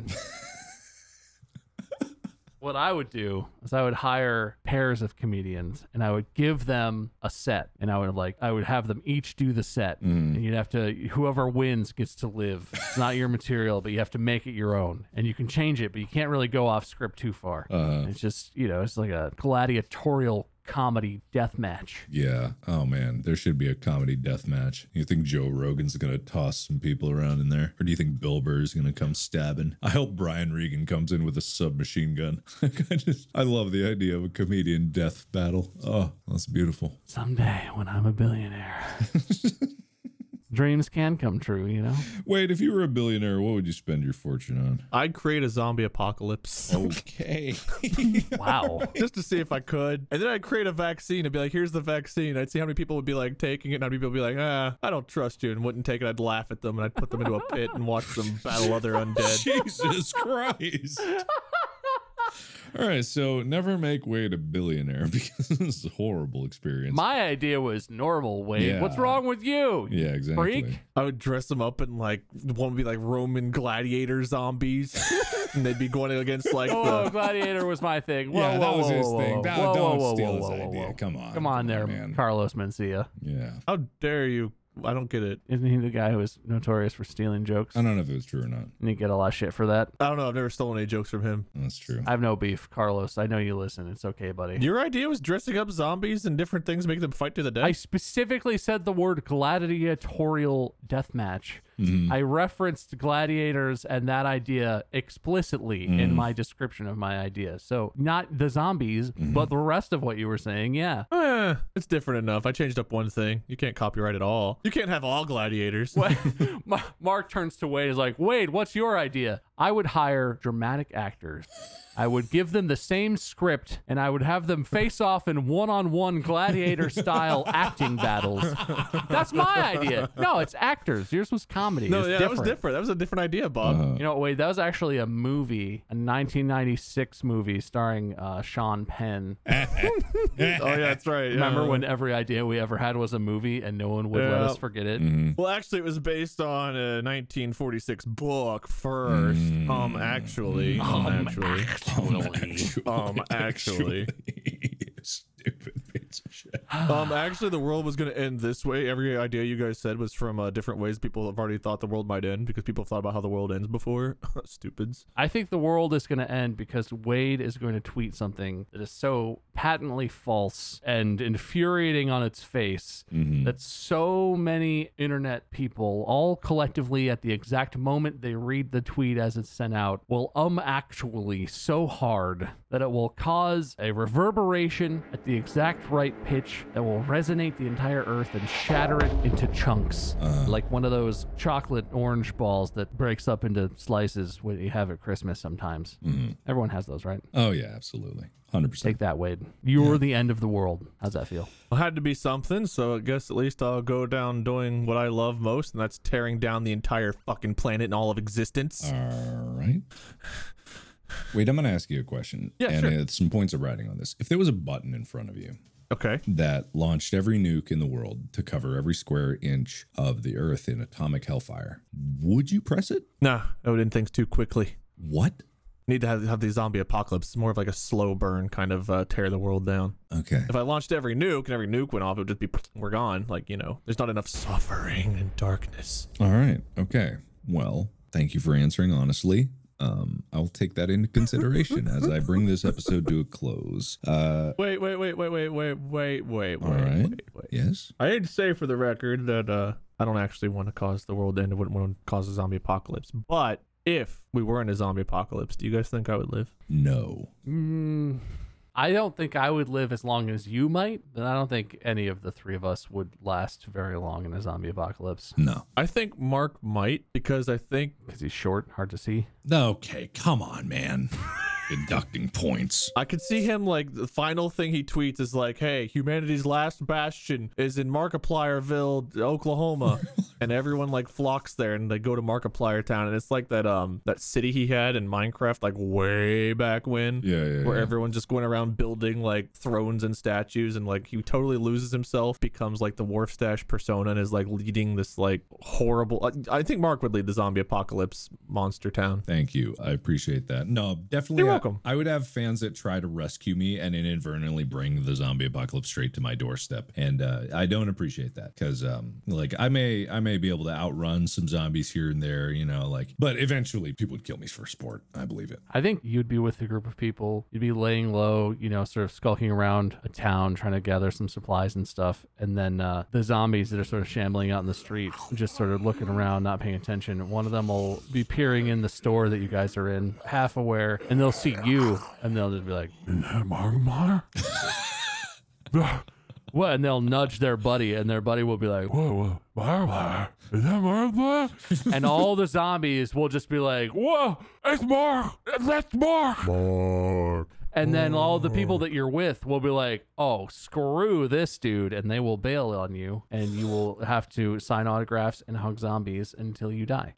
What I would do is I would hire pairs of comedians and I would give them a set and I would like I would have them each do the set and you'd have to whoever wins gets to live. It's not your (laughs) material, but you have to make it your own and you can change it, but you can't really go off script too far. Uh-huh. It's just you know it's like a gladiatorial comedy death match. Yeah. Oh man, there should be a comedy death match. You think Joe Rogan's gonna toss some people around in there, or do you think Bill Burr's gonna come stabbing? I hope Brian Regan comes in with a submachine gun. (laughs) I just, I love the idea of a comedian death battle. Oh, that's beautiful. Someday when I'm a billionaire. (laughs) Dreams can come true, you know? Wait, if you were a billionaire, what would you spend your fortune on? I'd create a zombie apocalypse. (laughs) Okay. (laughs) Wow. just to see if I could. And then I'd create a vaccine and be like, here's the vaccine. I'd see how many people would be like taking it, and how many people would be like, ah, I don't trust you, and wouldn't take it. I'd laugh at them and I'd put them into a pit and watch them battle other undead. (laughs) Jesus Christ. (laughs) All right, so never make Wade a billionaire (laughs) because this is a horrible experience. My idea was normal, Wade. Yeah. What's wrong with you? yeah, exactly. Freak? I would dress them up in like one would be like Roman gladiator zombies, (laughs) and they'd be going against like Oh, the. Gladiator was my thing. Whoa, Yeah, whoa, that was whoa, his whoa, thing. whoa, That- whoa, don't whoa, steal whoa, his whoa, whoa, idea. whoa. Come on, Come on come there, man. Carlos Mencia. Yeah. How dare you? I don't get it. Isn't he the guy who was notorious for stealing jokes? I don't know if it was true or not. And he get a lot of shit for that. I don't know. I've never stolen any jokes from him. That's true. I have no beef, Carlos. I know you listen. It's okay, buddy. Your idea was dressing up zombies and different things, make them fight to the death. I specifically said the word gladiatorial death match Mhm. I referenced gladiators and that idea explicitly in Mm. my description of my idea. So not the zombies, Mm-hmm. but the rest of what you were saying. Yeah. Eh, it's different enough. I changed up one thing. You can't copyright it all. You can't have all gladiators. (laughs) Mark turns to Wade. Is like, Wade, what's your idea? I would hire dramatic actors. I would give them the same script, and I would have them face off in one-on-one gladiator-style (laughs) acting battles. That's my idea. No, it's actors. Yours was comedy. No, It's yeah, that was different. That was a different idea, Bob. You know, wait, that was actually a movie, a 1996 movie starring uh, Sean Penn. (laughs) (laughs) oh yeah, that's right. Remember when every idea we ever had was a movie and no one would let us forget it? Well, actually, it was based on a 1946 book first. Um, actually, um, actually, um, (laughs) actually, (laughs) Stupid piece of shit. (sighs) um, actually, the world was going to end this way. Every idea you guys said was from uh, different ways people have already thought the world might end because people thought about how the world ends before. (laughs) Stupids. I think the world is going to end because Wade is going to tweet something that is so patently false and infuriating on its face mm-hmm. that so many internet people, all collectively at the exact moment they read the tweet as it's sent out, will um actually so hard that it will cause a reverberation at the exact right pitch that will resonate the entire earth and shatter it into chunks uh-huh. like one of those chocolate orange balls that breaks up into slices when you have at Christmas sometimes. Mm-hmm. Everyone has those, right? Oh yeah, absolutely, hundred percent. Take that, Wade. You're the end of the world. How's that feel? Well, had to be something, so I guess at least I'll go down doing what I love most, and that's tearing down the entire fucking planet and all of existence. All right. Wait, I'm going to ask you a question. Yeah, and sure. some points of writing on this. If there was a button in front of you Okay. that launched every nuke in the world to cover every square inch of the Earth in atomic hellfire, would you press it? Nah, I would end things too quickly. What? Need to have have the zombie apocalypse. It's more of like a slow burn kind of uh, tear the world down. Okay. If I launched every nuke and every nuke went off, it would just be (sniffs) we're gone. Like you know, there's not enough suffering and darkness. All right. Okay. Well, thank you for answering honestly. Um, I'll take that into consideration as I bring this episode to a close. Uh, Wait, wait, wait, wait, wait, wait, wait, wait, all wait, right. wait, wait. Yes. I need to say for the record that uh, I don't actually want to cause the world to end. I wouldn't want to cause a zombie apocalypse. But if we were in a zombie apocalypse, do you guys think I would live? No. Mm, I don't think I would live as long as you might, but I don't think any of the three of us would last very long in a zombie apocalypse. No. I think Mark might because I think Because he's short, hard to see. Okay. Come on, man. (laughs) Deducting points. I could see him like the final thing he tweets is like, "Hey, humanity's last bastion is in Markiplierville, Oklahoma," (laughs) and everyone like flocks there and they go to Markiplier Town, and it's like that um that city he had in Minecraft like way back when, Yeah, yeah, where yeah. everyone's just going around building like thrones and statues, and like he totally loses himself, becomes like the Warfstache persona, and is like leading this like horrible. I, I think Mark would lead the zombie apocalypse monster town. Thank you. I appreciate that. No, definitely. Welcome. I, would have fans that try to rescue me and inadvertently bring the zombie apocalypse straight to my doorstep, and uh, I don't appreciate that because, um, like, I may I may be able to outrun some zombies here and there, you know, like, but eventually people would kill me for sport. I believe it. I think you'd be with a group of people. You'd be laying low, you know, sort of skulking around a town, trying to gather some supplies and stuff. And then uh, the zombies that are sort of shambling out in the street, just sort of looking around, not paying attention. One of them will be peering in the store that you guys are in, half aware, and they'll see you, and they'll just be like, Markiplier? (laughs) What? And they'll nudge their buddy, and their buddy will be like, "Whoa, whoa, Markiplier? Is that Markiplier?" (laughs) and all the zombies will just be like, "Whoa, it's Mark! That's Mark!" Mark. And then all the people that you're with will be like, "Oh, screw this dude," and they will bail on you, and you will have to sign autographs and hug zombies until you die.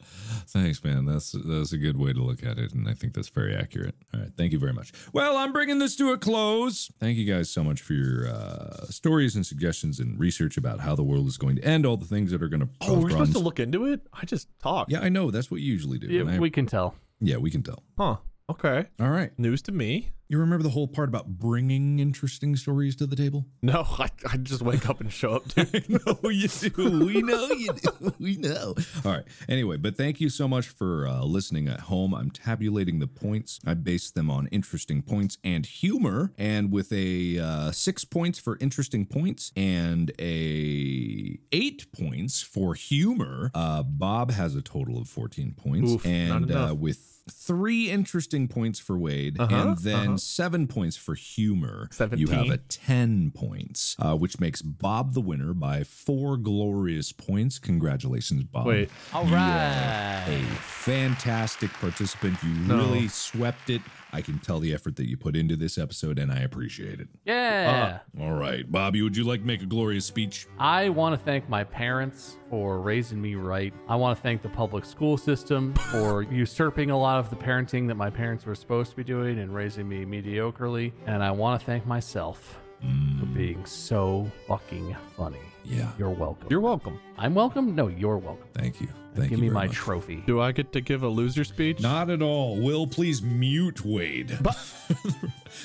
Thanks, man. That's that's a good way to look at it, and I think that's very accurate. All right, thank you very much. Well, I'm bringing this to a close. Thank you guys so much for your uh, stories and suggestions and research about how the world is going to end, all the things that are going to. Oh, we're supposed to look into it. I just talk. Yeah, I know. That's what you usually do. Yeah, I- we can tell. yeah, we can tell. Huh. Okay. All right. News to me. You remember the whole part about bringing interesting stories to the table? (laughs) No, I, I just wake up and show up. (laughs) Dude. no, you (laughs) do. We know you do. We know. All right. Anyway, but thank you so much for uh, listening at home. I'm tabulating the points. I base them on interesting points and humor, and with a uh, six points for interesting points and a eight points for humor. Uh, Bob has a total of 14 points, Oof, and uh, with three interesting points for Wade, Uh-huh, and then uh-huh. Seven points for humor. You have a 10 points, uh, which makes Bob the winner by four glorious points. Congratulations, Bob. Wait. All You are a fantastic participant. You No. really swept it. I can tell the effort that you put into this episode, and I appreciate it. Yeah. Uh, All right, Bobby, would you like to make a glorious speech? I want to thank my parents for raising me right. I want to thank the public school system for usurping a lot of the parenting that my parents were supposed to be doing and raising me mediocrely. And I want to thank myself for mm. being so fucking funny. Yeah. You're welcome. You're welcome. I'm welcome? No, you're welcome. Thank you. Thank Give you me my much. trophy. Do I get to give a loser speech? Not at all. Will please mute Wade. (laughs)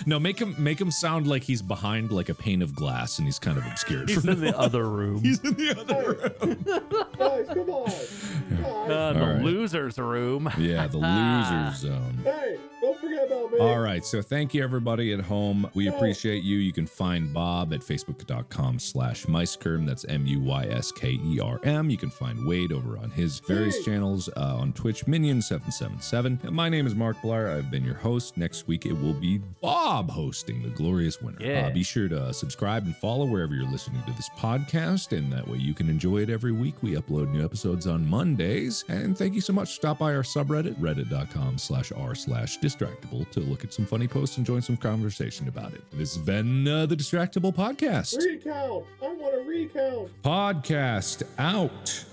no, make him make him sound like he's behind like a pane of glass and he's kind of obscured. He's from in the other room. (laughs) He's in the other room. Guys, come on. Uh, the All right. losers room. Yeah, the (laughs) loser zone. Hey, don't forget about me. All right. So thank you everybody at home. We appreciate you. You can find Bob at facebook.com slash Muyskerm. That's M-U-Y-S-K-E-R-M. You can find Wade over on his various channels uh, on Twitch, Minion777. And my name is Markiplier. I've been your host. Next week it will be Bob hosting the glorious winner. Yeah. Uh, be sure to subscribe and follow wherever you're listening to this podcast. And that way you can enjoy it every week. We upload new episodes on Mondays. And thank you so much. Stop by our subreddit, reddit.com slash r slash distractible to look at some funny posts and join some conversation about it. This has been uh, the Distractible Podcast. Recount. I want a recount. Podcast out.